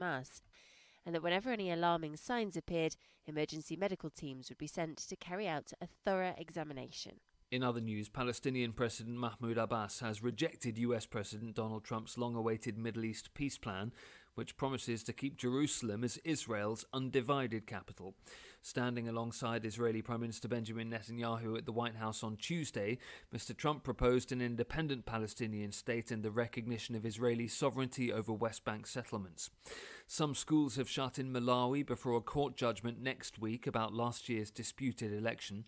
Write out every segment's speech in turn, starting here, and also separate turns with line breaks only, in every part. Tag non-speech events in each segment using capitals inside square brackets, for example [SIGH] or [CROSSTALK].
Hamas, and that whenever any alarming signs appeared, emergency medical teams would be sent to carry out a thorough examination.
In other news, Palestinian President Mahmoud Abbas has rejected US President Donald Trump's long awaited Middle East peace plan, which promises to keep Jerusalem as Israel's undivided capital. Standing alongside Israeli Prime Minister Benjamin Netanyahu at the White House on Tuesday, Mr. Trump proposed an independent Palestinian state and the recognition of Israeli sovereignty over West Bank settlements. Some schools have shut in Malawi before a court judgment next week about last year's disputed election.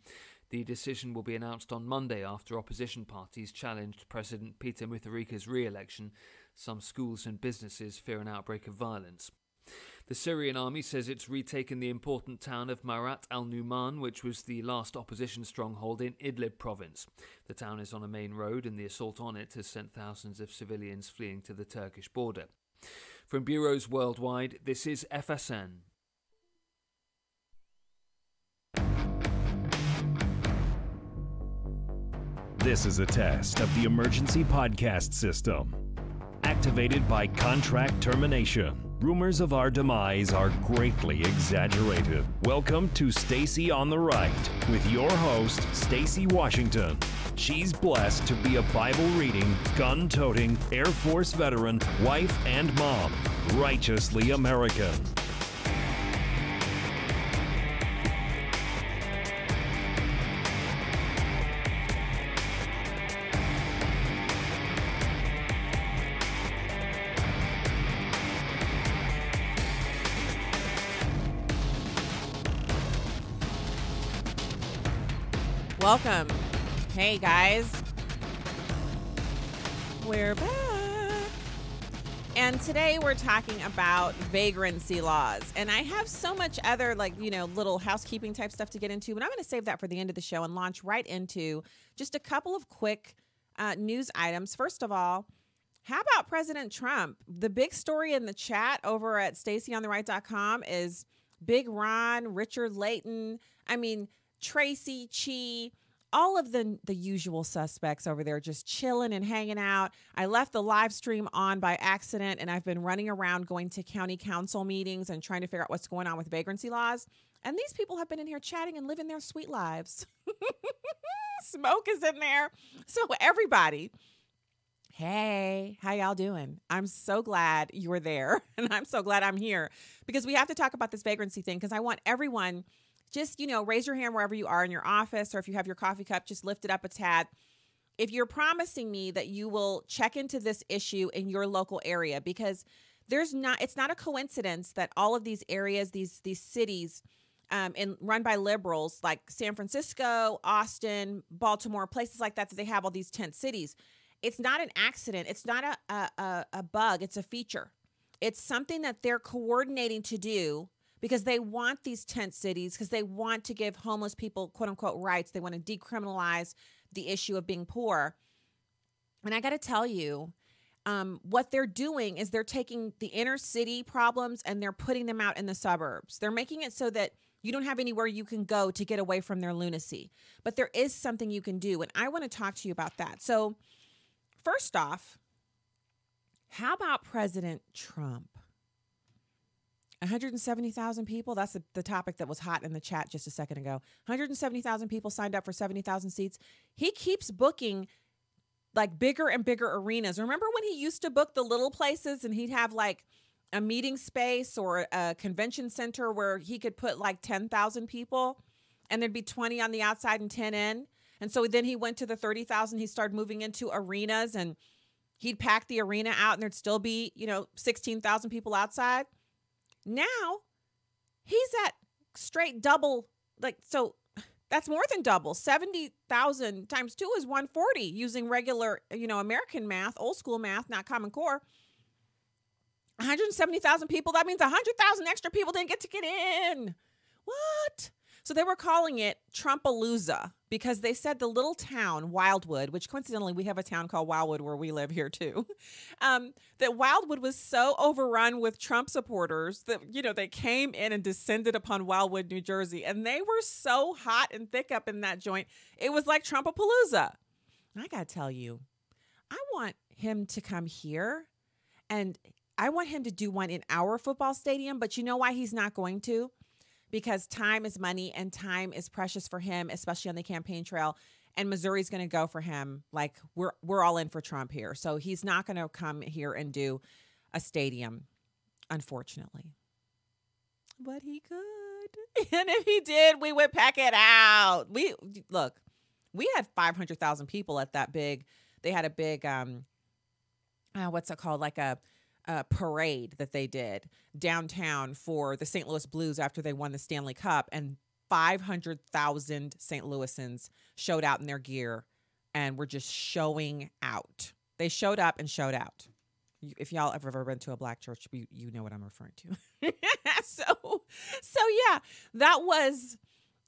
The decision will be announced on Monday after opposition parties challenged President Peter Mutharika's re election. Some schools and businesses fear an outbreak of violence. The Syrian army says it's retaken the important town of Marat al Numan, which was the last opposition stronghold in Idlib province. The town is on a main road, and the assault on it has sent thousands of civilians fleeing to the Turkish border. From bureaus worldwide, this is FSN.
This is a test of the emergency podcast system. Activated by contract termination. Rumors of our demise are greatly exaggerated. Welcome to Stacy on the Right with your host, Stacy Washington. She's blessed to be a Bible reading, gun toting, Air Force veteran, wife, and mom. Righteously American.
Welcome. Hey guys. We're back. And today we're talking about vagrancy laws. And I have so much other, like, you know, little housekeeping type stuff to get into, but I'm going to save that for the end of the show and launch right into just a couple of quick uh, news items. First of all, how about President Trump? The big story in the chat over at stacyontheright.com is Big Ron, Richard Layton. I mean, Tracy, Chi, all of the the usual suspects over there just chilling and hanging out. I left the live stream on by accident and I've been running around going to county council meetings and trying to figure out what's going on with vagrancy laws. And these people have been in here chatting and living their sweet lives. [LAUGHS] Smoke is in there. So everybody, Hey, how y'all doing? I'm so glad you were there [LAUGHS] and I'm so glad I'm here because we have to talk about this vagrancy thing because I want everyone just, you know, raise your hand wherever you are in your office or if you have your coffee cup, just lift it up a tad. If you're promising me that you will check into this issue in your local area because there's not it's not a coincidence that all of these areas, these these cities um, and run by liberals like San Francisco, Austin, Baltimore, places like that, that they have all these tent cities. It's not an accident. It's not a, a, a bug. It's a feature. It's something that they're coordinating to do because they want these tent cities because they want to give homeless people quote unquote rights. They want to decriminalize the issue of being poor. And I got to tell you, um, what they're doing is they're taking the inner city problems and they're putting them out in the suburbs. They're making it so that you don't have anywhere you can go to get away from their lunacy. But there is something you can do. And I want to talk to you about that. So, first off, how about President Trump? 170,000 people. That's the, the topic that was hot in the chat just a second ago. 170,000 people signed up for 70,000 seats. He keeps booking like bigger and bigger arenas. Remember when he used to book the little places and he'd have like a meeting space or a convention center where he could put like 10,000 people and there'd be 20 on the outside and 10 in? And so then he went to the 30,000. He started moving into arenas and he'd pack the arena out and there'd still be, you know, 16,000 people outside. Now he's at straight double, like, so that's more than double. 70,000 times two is 140 using regular, you know, American math, old school math, not Common Core. 170,000 people, that means 100,000 extra people didn't get to get in. What? So they were calling it Trumpalooza because they said the little town Wildwood, which coincidentally we have a town called Wildwood where we live here too, [LAUGHS] um, that Wildwood was so overrun with Trump supporters that you know they came in and descended upon Wildwood, New Jersey, and they were so hot and thick up in that joint. It was like Trumpapalooza. I gotta tell you, I want him to come here and I want him to do one in our football stadium, but you know why he's not going to? Because time is money and time is precious for him, especially on the campaign trail. And Missouri's going to go for him. Like we're we're all in for Trump here, so he's not going to come here and do a stadium, unfortunately. But he could, [LAUGHS] and if he did, we would pack it out. We look, we had five hundred thousand people at that big. They had a big um, uh, what's it called? Like a uh, parade that they did downtown for the St. Louis Blues after they won the Stanley Cup, and 500,000 St. Louisans showed out in their gear and were just showing out. They showed up and showed out. If y'all have ever been to a black church, you, you know what I'm referring to. [LAUGHS] so, so yeah, that was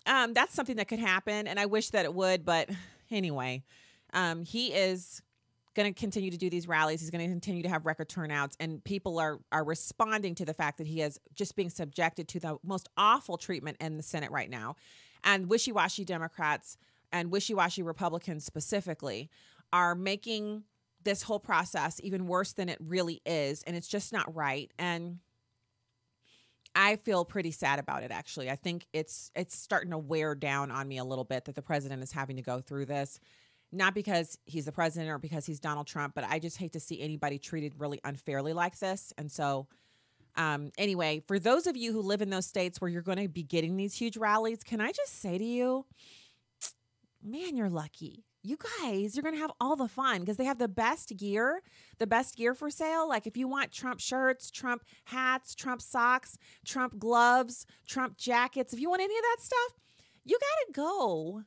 um, that's something that could happen, and I wish that it would. But anyway, um, he is going to continue to do these rallies. He's going to continue to have record turnouts, and people are are responding to the fact that he is just being subjected to the most awful treatment in the Senate right now. And wishy washy Democrats and wishy washy Republicans specifically are making this whole process even worse than it really is, and it's just not right. And I feel pretty sad about it actually. I think it's it's starting to wear down on me a little bit that the president is having to go through this not because he's the president or because he's Donald Trump, but I just hate to see anybody treated really unfairly like this. And so, um, anyway, for those of you who live in those states where you're going to be getting these huge rallies, can I just say to you, man, you're lucky. You guys, you're going to have all the fun because they have the best gear, the best gear for sale. Like if you want Trump shirts, Trump hats, Trump socks, Trump gloves, Trump jackets, if you want any of that stuff, you got to go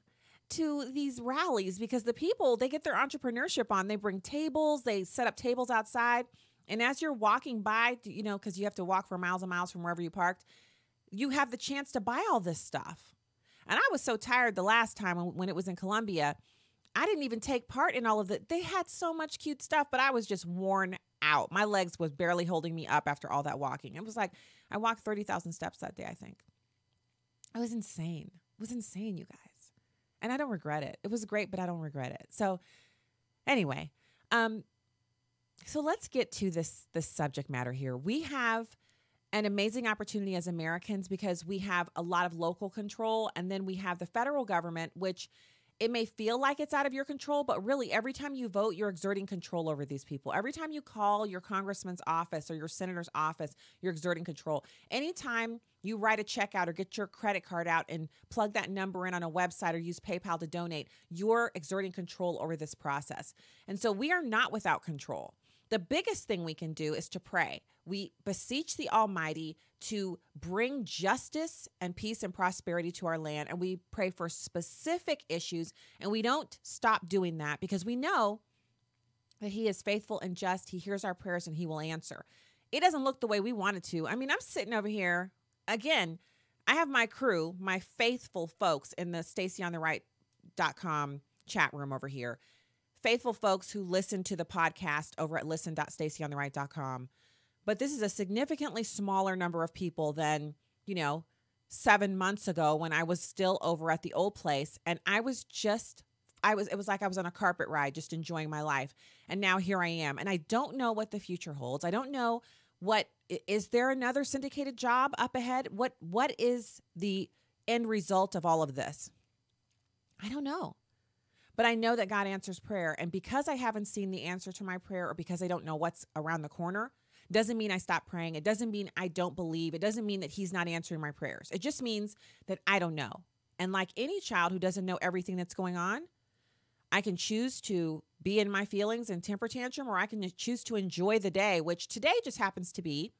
to these rallies because the people they get their entrepreneurship on. They bring tables they set up tables outside. And as you're walking by you know because you have to walk for miles and miles from wherever you parked you have the chance to buy all this stuff. And i was so tired the last time when it was in columbia i didn't even take part in all of it they had so much cute stuff but i was just worn out. My legs was barely holding me up after all that walking. It was like i walked 30000 steps that day i think. It was insane. It was insane you guys and I don't regret it. It was great, but I don't regret it. So anyway, um so let's get to this this subject matter here. We have an amazing opportunity as Americans because we have a lot of local control and then we have the federal government which it may feel like it's out of your control, but really, every time you vote, you're exerting control over these people. Every time you call your congressman's office or your senator's office, you're exerting control. Anytime you write a check out or get your credit card out and plug that number in on a website or use PayPal to donate, you're exerting control over this process. And so we are not without control. The biggest thing we can do is to pray. We beseech the Almighty to bring justice and peace and prosperity to our land. And we pray for specific issues. And we don't stop doing that because we know that He is faithful and just. He hears our prayers and He will answer. It doesn't look the way we want it to. I mean, I'm sitting over here again. I have my crew, my faithful folks in the stacyontheright.com chat room over here faithful folks who listen to the podcast over at listen.stacyontheright.com. But this is a significantly smaller number of people than, you know, seven months ago when I was still over at the old place. And I was just, I was, it was like I was on a carpet ride, just enjoying my life. And now here I am. And I don't know what the future holds. I don't know what, is there another syndicated job up ahead? What, what is the end result of all of this? I don't know. But I know that God answers prayer. And because I haven't seen the answer to my prayer or because I don't know what's around the corner, doesn't mean I stop praying. It doesn't mean I don't believe. It doesn't mean that He's not answering my prayers. It just means that I don't know. And like any child who doesn't know everything that's going on, I can choose to be in my feelings and temper tantrum, or I can choose to enjoy the day, which today just happens to be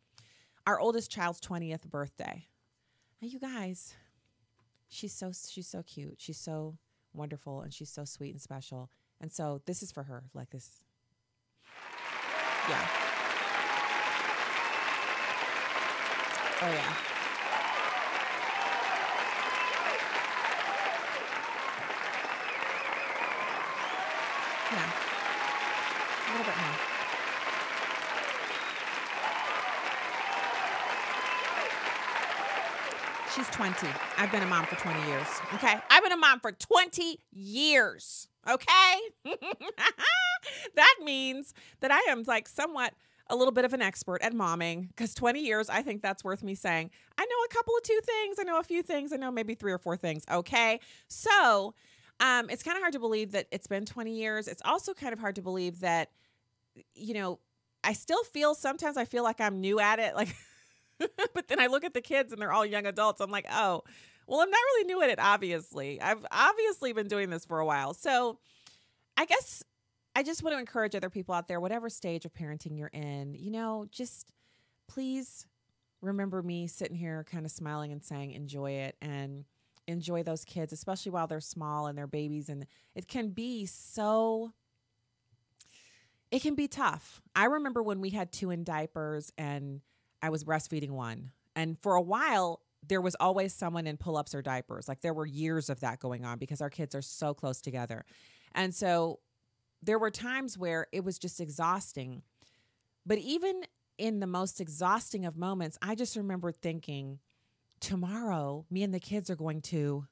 our oldest child's 20th birthday. Now, you guys, she's so she's so cute. She's so wonderful and she's so sweet and special. And so this is for her, like this. Yeah. Oh, yeah. A little bit more. She's 20. I've been a mom for 20 years. Okay. I've been a mom for 20 years. Okay. [LAUGHS] that means that I am like somewhat a little bit of an expert at momming because 20 years, I think that's worth me saying. I know a couple of two things. I know a few things. I know maybe three or four things. Okay. So um, it's kind of hard to believe that it's been 20 years. It's also kind of hard to believe that, you know, I still feel sometimes I feel like I'm new at it. Like, [LAUGHS] [LAUGHS] but then I look at the kids and they're all young adults. I'm like, oh, well, I'm not really new at it, obviously. I've obviously been doing this for a while. So I guess I just want to encourage other people out there, whatever stage of parenting you're in, you know, just please remember me sitting here kind of smiling and saying, enjoy it and enjoy those kids, especially while they're small and they're babies. And it can be so, it can be tough. I remember when we had two in diapers and I was breastfeeding one. And for a while, there was always someone in pull ups or diapers. Like there were years of that going on because our kids are so close together. And so there were times where it was just exhausting. But even in the most exhausting of moments, I just remember thinking, tomorrow, me and the kids are going to.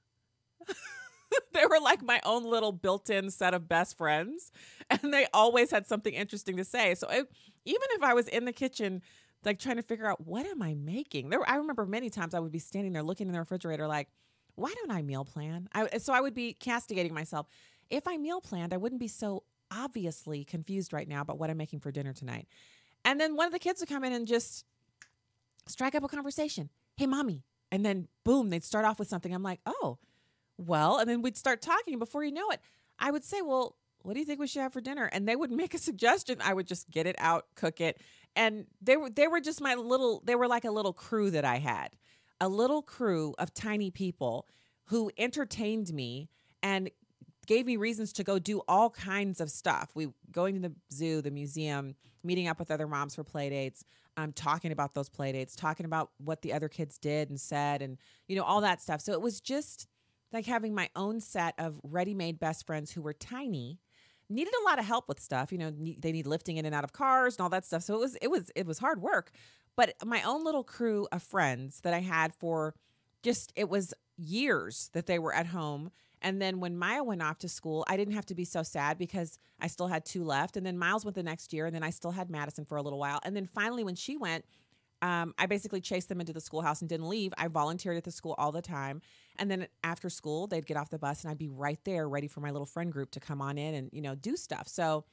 [LAUGHS] they were like my own little built in set of best friends. And they always had something interesting to say. So even if I was in the kitchen, like trying to figure out what am I making? There, I remember many times I would be standing there looking in the refrigerator, like, why don't I meal plan? I, eh, so I would be castigating myself. If I meal planned, I wouldn't be so obviously confused right now about what I'm making for dinner tonight. And then one of the kids would come in and just strike up a conversation. Hey, mommy. And then boom, they'd start off with something. I'm like, oh, well. And then we'd start talking. Before you know it, I would say, well, what do you think we should have for dinner? And they would [LAUGHS] make a suggestion. I would just get it out, cook it. And they were they were just my little they were like a little crew that I had. A little crew of tiny people who entertained me and gave me reasons to go do all kinds of stuff. We going to the zoo, the museum, meeting up with other moms for play dates, um, talking about those play dates, talking about what the other kids did and said, and you know all that stuff. So it was just like having my own set of ready-made best friends who were tiny, needed a lot of help with stuff. You know, they need lifting in and out of cars and all that stuff. So it was it was it was hard work, but my own little crew of friends that I had for just it was years that they were at home and then when Maya went off to school, I didn't have to be so sad because I still had two left. And then Miles went the next year, and then I still had Madison for a little while. And then finally, when she went, um, I basically chased them into the schoolhouse and didn't leave. I volunteered at the school all the time. And then after school, they'd get off the bus and I'd be right there ready for my little friend group to come on in and, you know, do stuff. So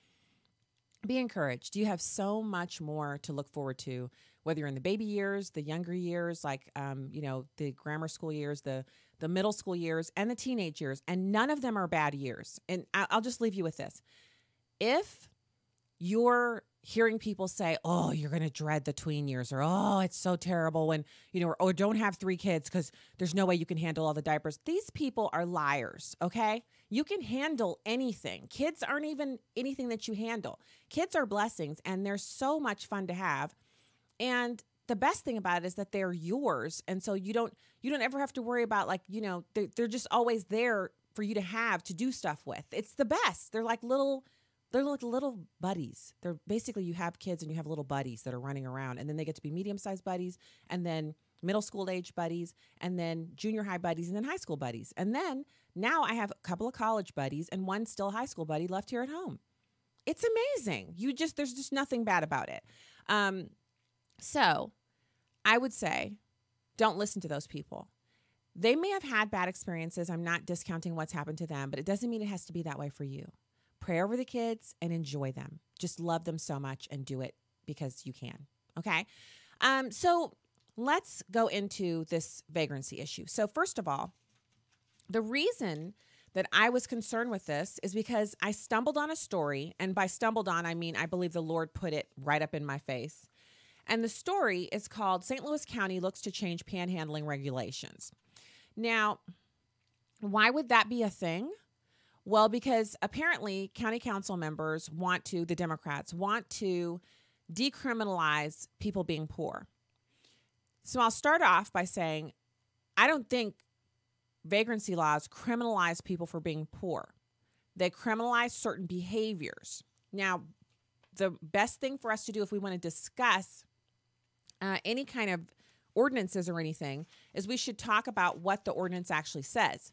be encouraged. You have so much more to look forward to, whether you're in the baby years, the younger years, like, um, you know, the grammar school years, the the middle school years, and the teenage years, and none of them are bad years. And I'll just leave you with this. If you're hearing people say, "Oh, you're going to dread the tween years," or "Oh, it's so terrible when you know," or, or "Don't have three kids because there's no way you can handle all the diapers." These people are liars. Okay, you can handle anything. Kids aren't even anything that you handle. Kids are blessings, and they're so much fun to have. And the best thing about it is that they're yours and so you don't you don't ever have to worry about like you know they're, they're just always there for you to have to do stuff with it's the best they're like little they're like little buddies they're basically you have kids and you have little buddies that are running around and then they get to be medium sized buddies and then middle school age buddies and then junior high buddies and then high school buddies and then now i have a couple of college buddies and one still high school buddy left here at home it's amazing you just there's just nothing bad about it um so I would say don't listen to those people. They may have had bad experiences. I'm not discounting what's happened to them, but it doesn't mean it has to be that way for you. Pray over the kids and enjoy them. Just love them so much and do it because you can. Okay. Um, so let's go into this vagrancy issue. So, first of all, the reason that I was concerned with this is because I stumbled on a story. And by stumbled on, I mean, I believe the Lord put it right up in my face. And the story is called St. Louis County Looks to Change Panhandling Regulations. Now, why would that be a thing? Well, because apparently county council members want to, the Democrats want to decriminalize people being poor. So I'll start off by saying I don't think vagrancy laws criminalize people for being poor. They criminalize certain behaviors. Now, the best thing for us to do if we want to discuss uh, any kind of ordinances or anything is we should talk about what the ordinance actually says.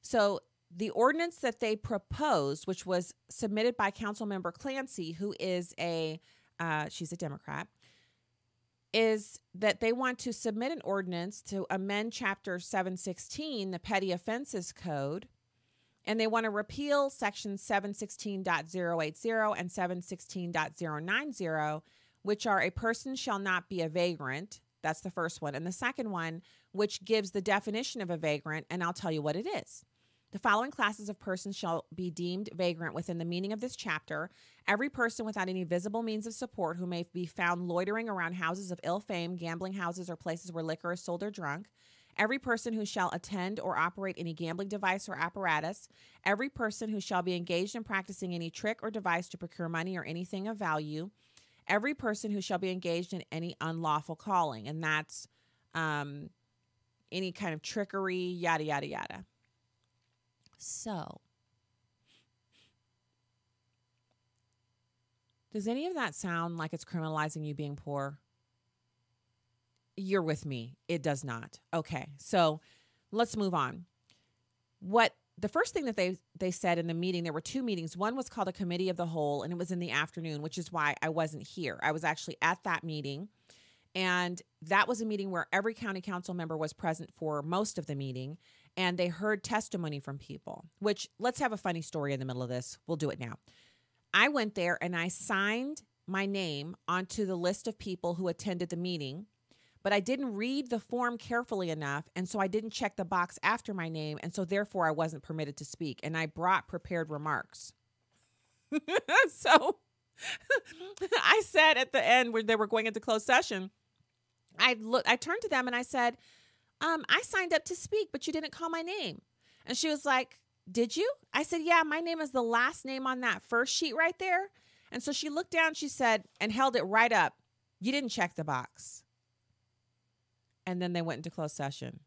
So the ordinance that they proposed, which was submitted by Council Member Clancy, who is a uh, she's a Democrat, is that they want to submit an ordinance to amend Chapter 716, the Petty Offenses Code, and they want to repeal Section 716.080 and 716.090, which are a person shall not be a vagrant. That's the first one. And the second one, which gives the definition of a vagrant, and I'll tell you what it is. The following classes of persons shall be deemed vagrant within the meaning of this chapter. Every person without any visible means of support who may be found loitering around houses of ill fame, gambling houses, or places where liquor is sold or drunk. Every person who shall attend or operate any gambling device or apparatus. Every person who shall be engaged in practicing any trick or device to procure money or anything of value. Every person who shall be engaged in any unlawful calling. And that's um, any kind of trickery, yada, yada, yada. So, does any of that sound like it's criminalizing you being poor? You're with me. It does not. Okay. So, let's move on. What the first thing that they they said in the meeting there were two meetings one was called a committee of the whole and it was in the afternoon which is why i wasn't here i was actually at that meeting and that was a meeting where every county council member was present for most of the meeting and they heard testimony from people, which let's have a funny story in the middle of this. We'll do it now. I went there and I signed my name onto the list of people who attended the meeting, but I didn't read the form carefully enough. And so I didn't check the box after my name. And so therefore I wasn't permitted to speak. And I brought prepared remarks. [LAUGHS] so [LAUGHS] I said at the end when they were going into closed session, I looked, I turned to them and I said, um, I signed up to speak, but you didn't call my name. And she was like, Did you? I said, Yeah, my name is the last name on that first sheet right there. And so she looked down, she said, and held it right up. You didn't check the box. And then they went into closed session.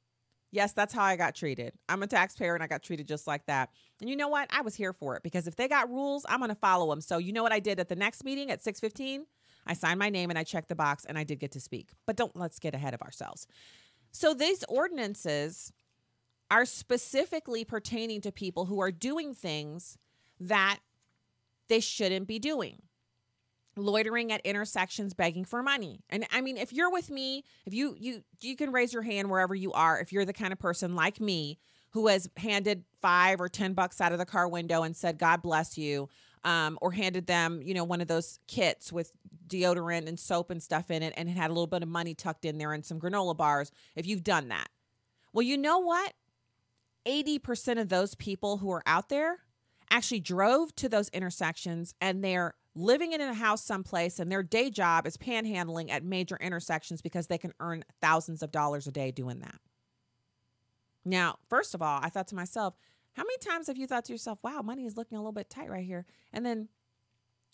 Yes, that's how I got treated. I'm a taxpayer and I got treated just like that. And you know what? I was here for it because if they got rules, I'm going to follow them. So you know what I did at the next meeting at 6:15? I signed my name and I checked the box and I did get to speak. But don't let's get ahead of ourselves. So these ordinances are specifically pertaining to people who are doing things that they shouldn't be doing. Loitering at intersections begging for money. And I mean, if you're with me, if you you you can raise your hand wherever you are if you're the kind of person like me who has handed 5 or 10 bucks out of the car window and said God bless you um, or handed them, you know, one of those kits with deodorant and soap and stuff in it and it had a little bit of money tucked in there and some granola bars if you've done that. Well, you know what? 80% of those people who are out there actually drove to those intersections and they're living in a house someplace and their day job is panhandling at major intersections because they can earn thousands of dollars a day doing that. Now, first of all, I thought to myself, how many times have you thought to yourself, wow, money is looking a little bit tight right here? And then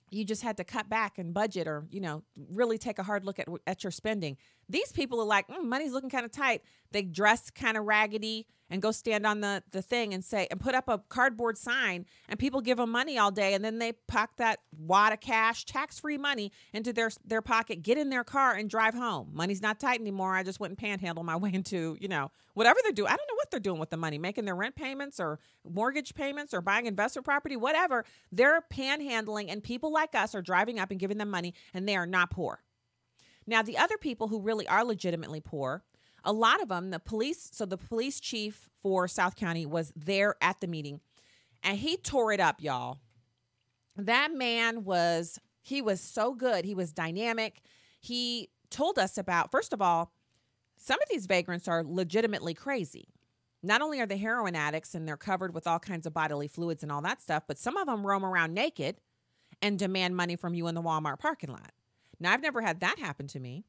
you just had to cut back and budget or you know really take a hard look at at your spending these people are like mm, money's looking kind of tight. They dress kind of raggedy and go stand on the the thing and say and put up a cardboard sign and people give them money all day and then they pack that wad of cash tax-free money into their their pocket get in their car and drive home. Money's not tight anymore. I just went and panhandle my [LAUGHS] way into you know whatever they're doing i don't know what they're doing with the money making their rent payments or mortgage payments or buying investment property whatever. They're panhandling and people like us are driving up and giving them money and they are not poor now the other people who really are legitimately poor a lot of them, the police, so the police chief for South County was there at the meeting and he tore it up, y'all. That man was, he was so good. He was dynamic. He told us about, first of all, some of these vagrants are legitimately crazy. Not only are they heroin addicts and they're covered with all kinds of bodily fluids and all that stuff, but some of them roam around naked and demand money from you in the Walmart parking lot. Now, I've never had that happen to me.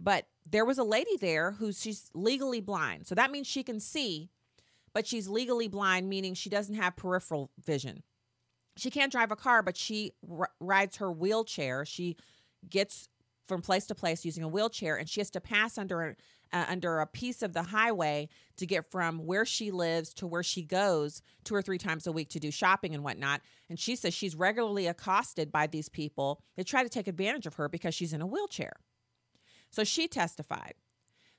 But there was a lady there who she's legally blind. So that means she can see, but she's legally blind, meaning she doesn't have peripheral vision. She can't drive a car, but she r- rides her wheelchair. She gets from place to place using a wheelchair, and she has to pass under uh, under a piece of the highway to get from where she lives to where she goes two or three times a week to do shopping and whatnot. And she says she's regularly accosted by these people that try to take advantage of her because she's in a wheelchair. So she testified.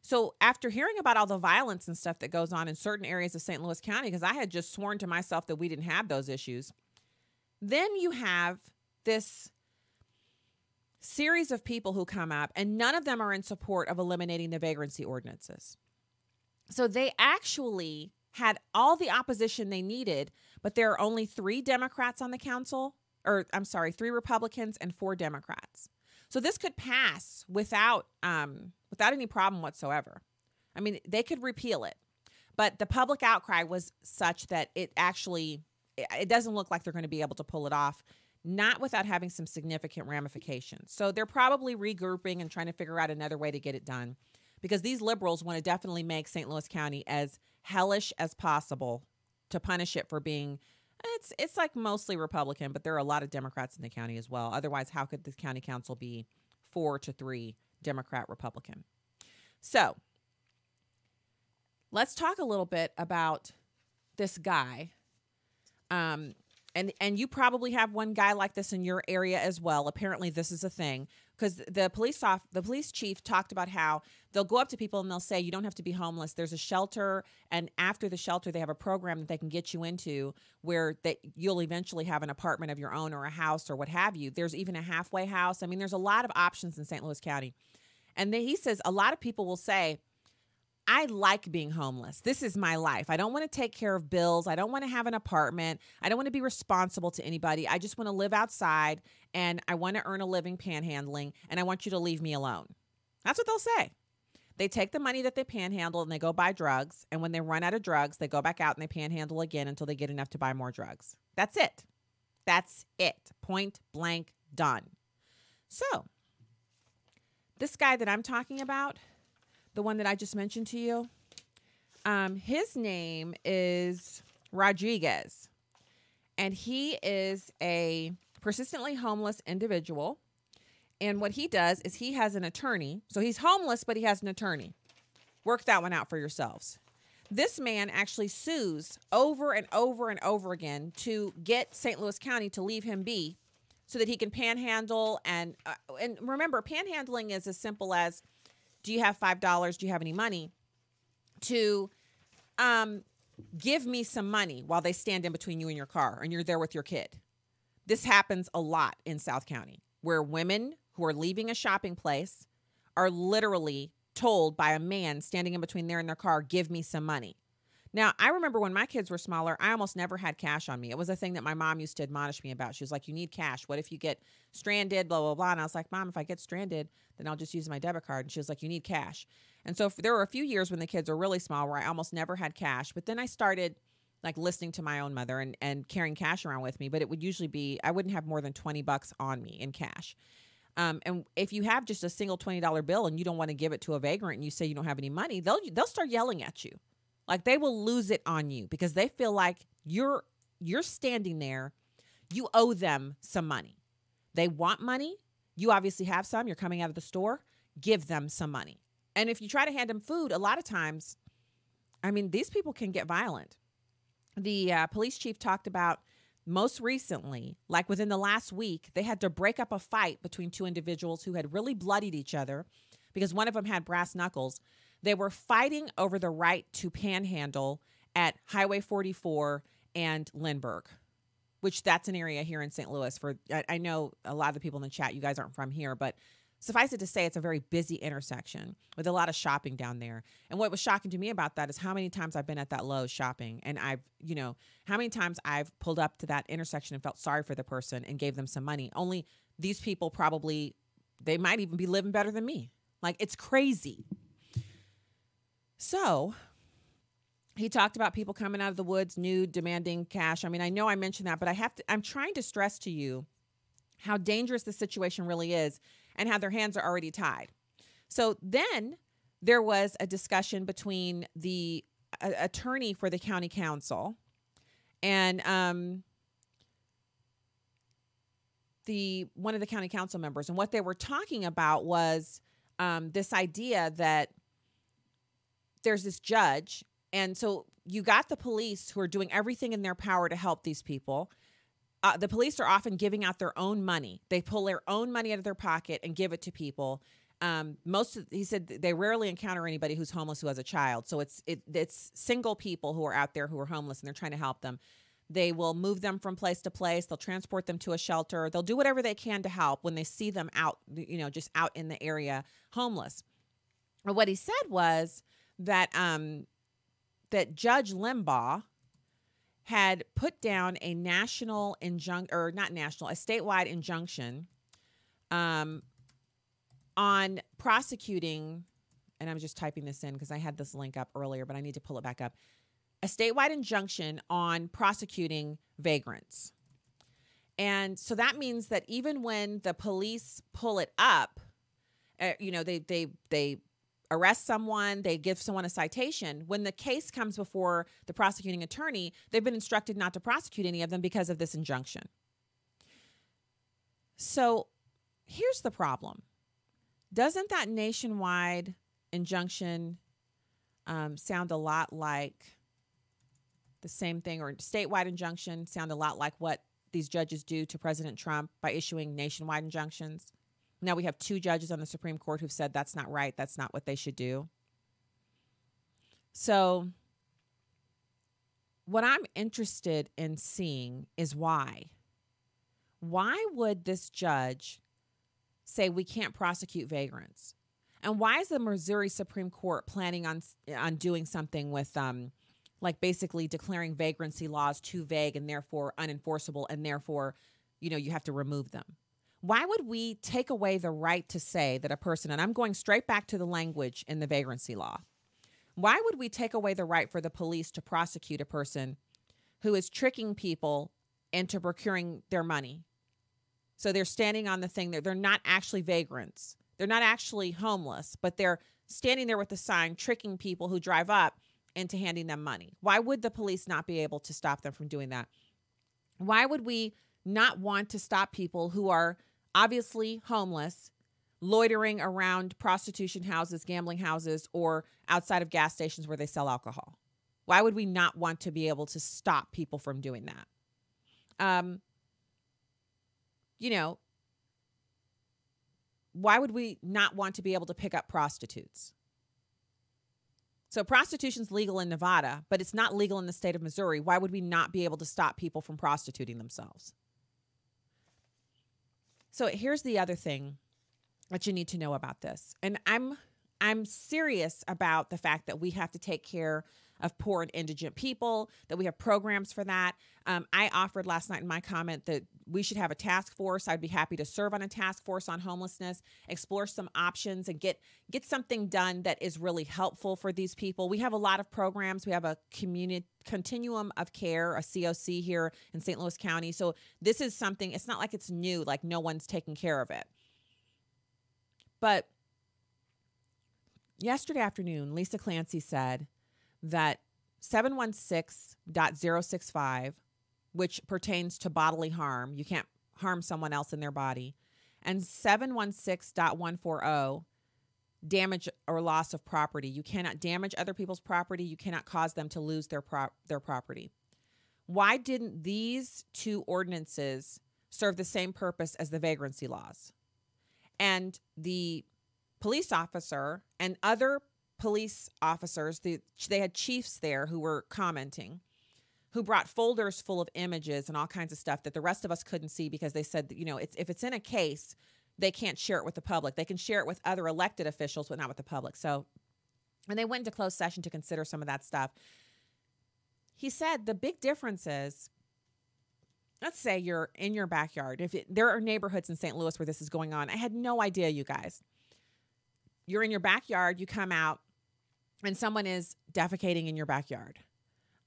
So after hearing about all the violence and stuff that goes on in certain areas of St. Louis County, because I had just sworn to myself that we didn't have those issues, then you have this series of people who come up, and none of them are in support of eliminating the vagrancy ordinances. So they actually had all the opposition they needed, but there are only three Democrats on the council, or I'm sorry, three Republicans and four Democrats. So this could pass without um, without any problem whatsoever. I mean, they could repeal it, but the public outcry was such that it actually it doesn't look like they're going to be able to pull it off not without having some significant ramifications. So they're probably regrouping and trying to figure out another way to get it done because these liberals want to definitely make St. Louis County as hellish as possible to punish it for being it's it's like mostly Republican, but there are a lot of Democrats in the county as well. Otherwise, how could the county council be 4 to 3 Democrat Republican? So, let's talk a little bit about this guy um, and and you probably have one guy like this in your area as well. Apparently, this is a thing because the police off the police chief talked about how they'll go up to people and they'll say you don't have to be homeless. There's a shelter, and after the shelter, they have a program that they can get you into where that you'll eventually have an apartment of your own or a house or what have you. There's even a halfway house. I mean, there's a lot of options in St. Louis County, and then he says a lot of people will say I like being homeless. This is my life. I don't want to take care of bills. I don't want to have an apartment. I don't want to be responsible to anybody. I just want to live outside and I want to earn a living panhandling and I want you to leave me alone. That's what they'll say. They take the money that they panhandle and they go buy drugs. And when they run out of drugs, they go back out and they panhandle again until they get enough to buy more drugs. That's it. That's it. Point blank done. So, this guy that I'm talking about, the one that I just mentioned to you. Um, his name is Rodriguez, and he is a persistently homeless individual. And what he does is he has an attorney. So he's homeless, but he has an attorney. Work that one out for yourselves. This man actually sues over and over and over again to get St. Louis County to leave him be so that he can panhandle and uh, and remember panhandling is as simple as do you have five dollars? Do you have any money? To um give me some money while they stand in between you and your car and you're there with your kid. This happens a lot in south county where women who are leaving a shopping place are literally told by a man standing in between there and their car give me some money now, I remember when my kids were smaller, I almost never had cash on me. It was a thing that my mom used to admonish me about. She was like, You need cash. What if you get stranded? Blah, blah, blah. And I was like, Mom, if I get stranded, then I'll just use my debit card. And she was like, You need cash. And so there were a few years when the kids were really small where I almost never had cash. But then I started like listening to my own mother and, and carrying cash around with me. But it would usually be, I wouldn't have more than 20 bucks on me in cash. Um, and if you have just a single $20 bill and you don't want to give it to a vagrant and you say you don't have any money, they'll, they'll start yelling at you like they will lose it on you because they feel like you're you're standing there, you owe them some money. They want money. You obviously have some. You're coming out of the store. Give them some money. And if you try to hand them food, a lot of times, I mean, these people can get violent. The uh, police chief talked about most recently, like within the last week, they had to break up a fight between two individuals who had really bloodied each other because one of them had brass knuckles they were fighting over the right to panhandle at Highway 44 and Lindbergh, which that's an area here in St. Louis. For I know a lot of the people in the chat, you guys aren't from here, but suffice it to say, it's a very busy intersection with a lot of shopping down there. And what was shocking to me about that is how many times I've been at that Lowe's shopping, and I've, you know, how many times I've pulled up to that intersection and felt sorry for the person and gave them some money. Only these people probably, they might even be living better than me. Like it's crazy. So he talked about people coming out of the woods nude, demanding cash. I mean, I know I mentioned that, but I have to, I'm trying to stress to you how dangerous the situation really is and how their hands are already tied. So then there was a discussion between the uh, attorney for the county council and um, the one of the county council members, and what they were talking about was um, this idea that there's this judge and so you got the police who are doing everything in their power to help these people uh, the police are often giving out their own money they pull their own money out of their pocket and give it to people um, most of, he said they rarely encounter anybody who's homeless who has a child so it's it, it's single people who are out there who are homeless and they're trying to help them They will move them from place to place. They'll transport them to a shelter. They'll do whatever they can to help when they see them out, you know, just out in the area homeless. But what he said was that um, that Judge Limbaugh had put down a national injunction, or not national, a statewide injunction um, on prosecuting. And I'm just typing this in because I had this link up earlier, but I need to pull it back up. A statewide injunction on prosecuting vagrants. And so that means that even when the police pull it up, uh, you know, they they they arrest someone, they give someone a citation. When the case comes before the prosecuting attorney, they've been instructed not to prosecute any of them because of this injunction. So here's the problem Doesn't that nationwide injunction um, sound a lot like the same thing, or statewide injunction sound a lot like what these judges do to President Trump by issuing nationwide injunctions? Now we have two judges on the Supreme Court who've said that's not right. That's not what they should do. So, what I'm interested in seeing is why. Why would this judge say we can't prosecute vagrants? And why is the Missouri Supreme Court planning on on doing something with um like basically declaring vagrancy laws too vague and therefore unenforceable and therefore, you know, you have to remove them? Why would we take away the right to say that a person, and I'm going straight back to the language in the vagrancy law, why would we take away the right for the police to prosecute a person who is tricking people into procuring their money? So they're standing on the thing, they're, they're not actually vagrants, they're not actually homeless, but they're standing there with a sign tricking people who drive up into handing them money. Why would the police not be able to stop them from doing that? Why would we not want to stop people who are obviously homeless, loitering around prostitution houses, gambling houses, or outside of gas stations where they sell alcohol. Why would we not want to be able to stop people from doing that? Um, you know, why would we not want to be able to pick up prostitutes? So prostitution's legal in Nevada, but it's not legal in the state of Missouri. Why would we not be able to stop people from prostituting themselves? So here's the other thing that you need to know about this. And I'm I'm serious about the fact that we have to take care of poor and indigent people, that we have programs for that. Um, I offered last night in my comment that we should have a task force. I'd be happy to serve on a task force on homelessness, explore some options, and get get something done that is really helpful for these people. We have a lot of programs. We have a community continuum of care, a COC here in St. Louis County. So this is something. It's not like it's new, like no one's taking care of it. But yesterday afternoon, Lisa Clancy said that 716.065, which pertains to bodily harm, you can't harm someone else in their body, and 716.140, damage or loss of property. You cannot damage other people's property, you cannot cause them to lose their their property. Why didn't these two ordinances serve the same purpose as the vagrancy laws? And the police officer and other police officers, the, they had chiefs there who were commenting, who brought folders full of images and all kinds of stuff that the rest of us couldn't see because they said, you know, it's, if it's in a case, they can't share it with the public. They can share it with other elected officials, but not with the public. So, and they went into closed session to consider some of that stuff. He said the big difference is let's say you're in your backyard. If it, there are neighborhoods in St. Louis where this is going on, I had no idea, you guys. You're in your backyard, you come out, and someone is defecating in your backyard,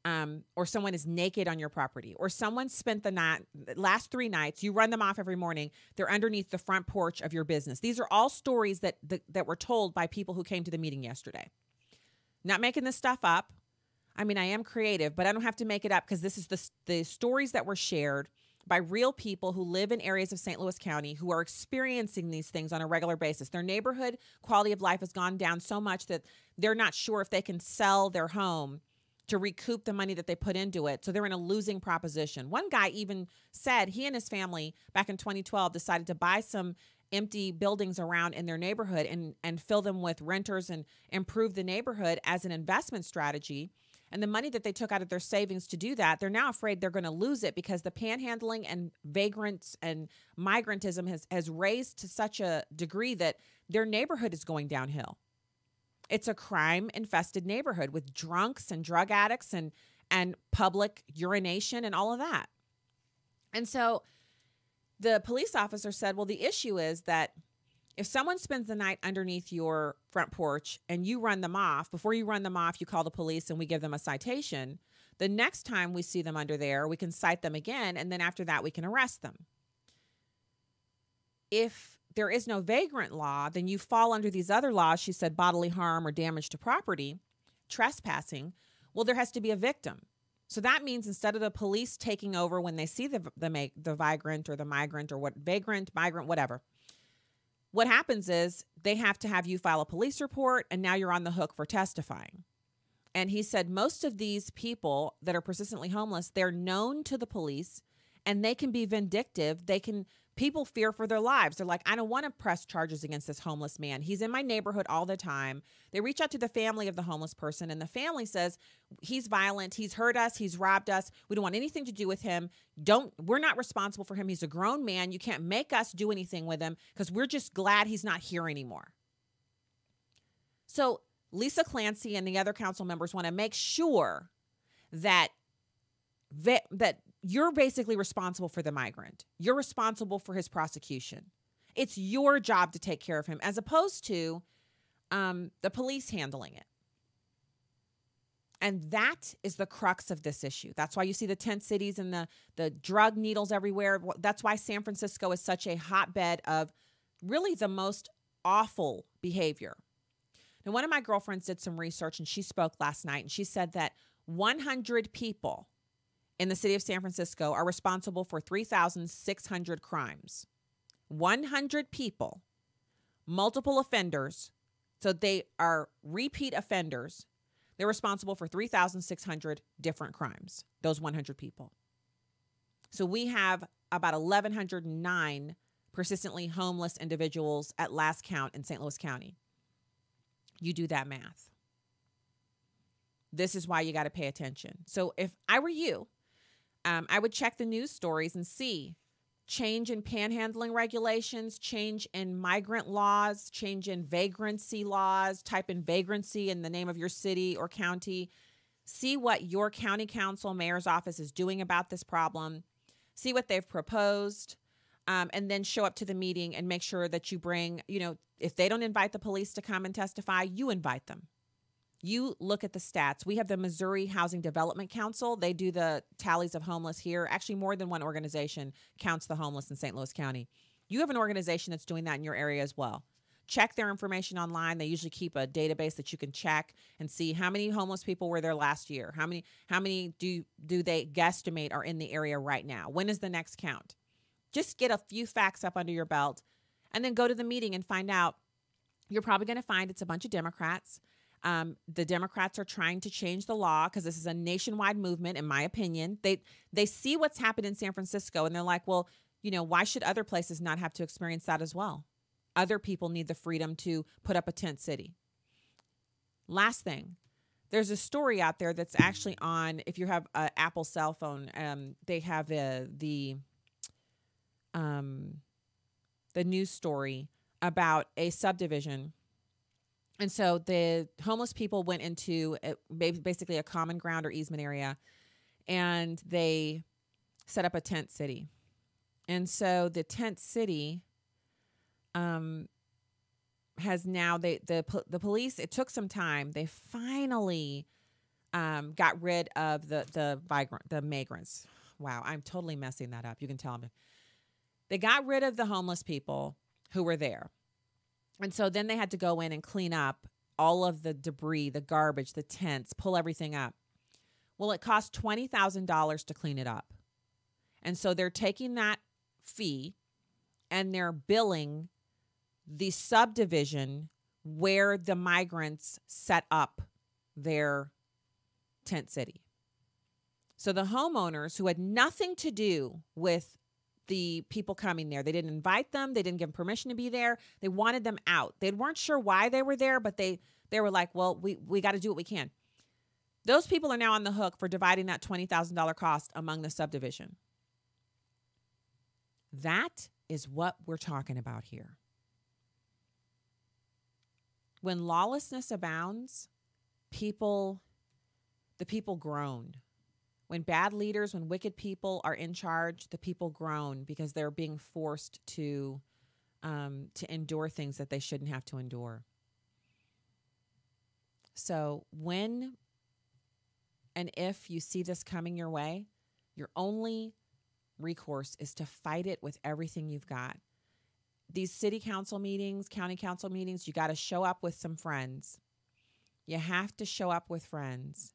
um, or someone is naked on your property, or someone spent the night last three nights. You run them off every morning. They're underneath the front porch of your business. These are all stories that that, that were told by people who came to the meeting yesterday. Not making this stuff up. I mean, I am creative, but I don't have to make it up because this is the the stories that were shared by real people who live in areas of St. Louis County who are experiencing these things on a regular basis. Their neighborhood quality of life has gone down so much that they're not sure if they can sell their home to recoup the money that they put into it. So they're in a losing proposition. One guy even said he and his family back in 2012 decided to buy some empty buildings around in their neighborhood and and fill them with renters and improve the neighborhood as an investment strategy And the money that they took out of their savings to do that, they're now afraid they're going to lose it because the panhandling and vagrants and migrantism has, has raised to such a degree that their neighborhood is going downhill. It's a crime infested neighborhood with drunks and drug addicts and and public urination and all of that. And so the police officer said, "Well, the issue is that if someone spends the night underneath your front porch and you run them off, before you run them off, you call the police and we give them a citation. The next time we see them under there, we can cite them again. And then after that, we can arrest them. If there is no vagrant law, then you fall under these other laws. She said bodily harm or damage to property, trespassing. Well, there has to be a victim. So that means instead of the police taking over when they see the the, the vagrant or the migrant or what vagrant, migrant, whatever, what happens is they have to have you file a police report and now you're on the hook for testifying. And he said most of these people that are persistently homeless, they're known to the police and they can be vindictive. They can people fear for their lives. They're like, I don't want to press charges against this homeless man. He's in my neighborhood all the time. They reach out to the family of the homeless person, and the family says, He's violent. He's hurt us. He's robbed us. We don't want anything to do with him. Don't, we're not responsible for him. He's a grown man. You can't make us do anything with him because we're just glad he's not here anymore. So, Lisa Clancy and the other council members want to make sure that that you're basically responsible for the migrant. You're responsible for his prosecution. It's your job to take care of him, as opposed to um, the police handling it. And that is the crux of this issue. That's why you see the tent cities and the, the drug needles everywhere. That's why San Francisco is such a hotbed of really the most awful behavior. Now, one of my girlfriends did some research and she spoke last night and she said that 100 people in the city of San Francisco are responsible for 3,600 crimes. 100 people, multiple offenders, so they are repeat offenders. They're responsible for 3,600 different crimes, those 100 people. So we have about 1,109 persistently homeless individuals at last count in St. Louis County. You do that math. This is why you got to pay attention. So if I were you, um, I would check the news stories and see change in panhandling regulations, change in migrant laws, change in vagrancy laws, type in vagrancy in the name of your city or county. See what your county council mayor's office is doing about this problem. See what they've proposed. Um, and then show up to the meeting and make sure that you bring, you know, if they don't invite the police to come and testify, you invite them you look at the stats. We have the Missouri Housing Development Council. They do the tallies of homeless here. Actually, more than one organization counts the homeless in St. Louis County. You have an organization that's doing that in your area as well. Check their information online. They usually keep a database that you can check and see how many homeless people were there last year. How many how many do do they guesstimate are in the area right now? When is the next count? Just get a few facts up under your belt and then go to the meeting and find out. You're probably going to find it's a bunch of Democrats um, the Democrats are trying to change the law because this is a nationwide movement, in my opinion. They they see what's happened in San Francisco and they're like, well, you know, why should other places not have to experience that as well? Other people need the freedom to put up a tent city. Last thing, there's a story out there that's actually on. If you have an Apple cell phone, um, they have uh, the um, the news story about a subdivision and so the homeless people went into a, basically a common ground or easement area and they set up a tent city. And so the tent city um, has now they the the police it took some time. They finally um, got rid of the the migrant the migrants. Wow, I'm totally messing that up. You can tell me. They got rid of the homeless people who were there. And so then they had to go in and clean up all of the debris, the garbage, the tents, pull everything up. Well, it cost $20,000 to clean it up. And so they're taking that fee and they're billing the subdivision where the migrants set up their tent city. So the homeowners who had nothing to do with the people coming there. They didn't invite them. They didn't give them permission to be there. They wanted them out. They weren't sure why they were there, but they they were like, "Well, we we got to do what we can." Those people are now on the hook for dividing that $20,000 cost among the subdivision. That is what we're talking about here. When lawlessness abounds, people the people groan. When bad leaders, when wicked people are in charge, the people groan because they're being forced to um, to endure things that they shouldn't have to endure. So when and if you see this coming your way, your only recourse is to fight it with everything you've got. These city council meetings, county council meetings, you got to show up with some friends. You have to show up with friends.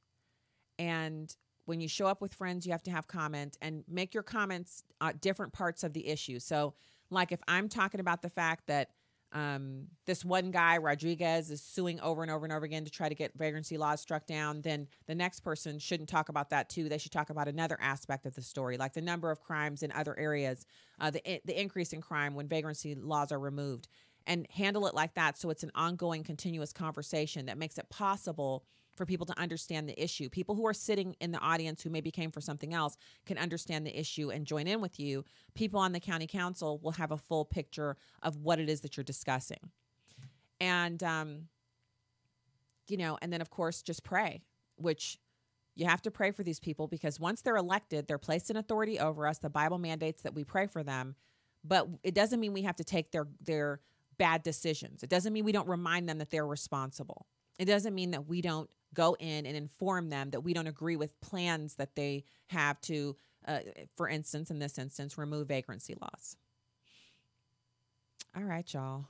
And when you show up with friends, you have to have comment and make your comments at different parts of the issue. So, like if I'm talking about the fact that um, this one guy, Rodriguez, is suing over and over and over again to try to get vagrancy laws struck down, then the next person shouldn't talk about that too. They should talk about another aspect of the story, like the number of crimes in other areas, uh, the the increase in crime when vagrancy laws are removed, and handle it like that. So it's an ongoing, continuous conversation that makes it possible for people to understand the issue. People who are sitting in the audience who maybe came for something else can understand the issue and join in with you. People on the county council will have a full picture of what it is that you're discussing. And, um, you know, and then of course, just pray, which you have to pray for these people because once they're elected, they're placed in authority over us. The Bible mandates that we pray for them, but it doesn't mean we have to take their, their, bad decisions. It doesn't mean we don't remind them that they're responsible. It doesn't mean that we don't go in and inform them that we don't agree with plans that they have to, uh, for instance, in this instance, remove vagrancy laws. All right, y'all.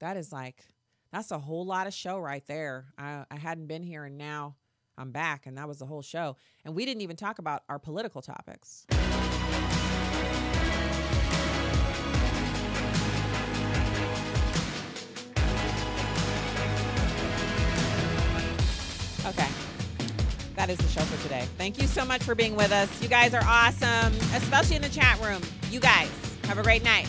That is like, that's a whole lot of show right there. I, I hadn't been here and now I'm back, and that was the whole show. And we didn't even talk about our political topics. Okay. That is the show for today. Thank you so much for being with us. You guys are awesome, especially in the chat room. You guys have a great night.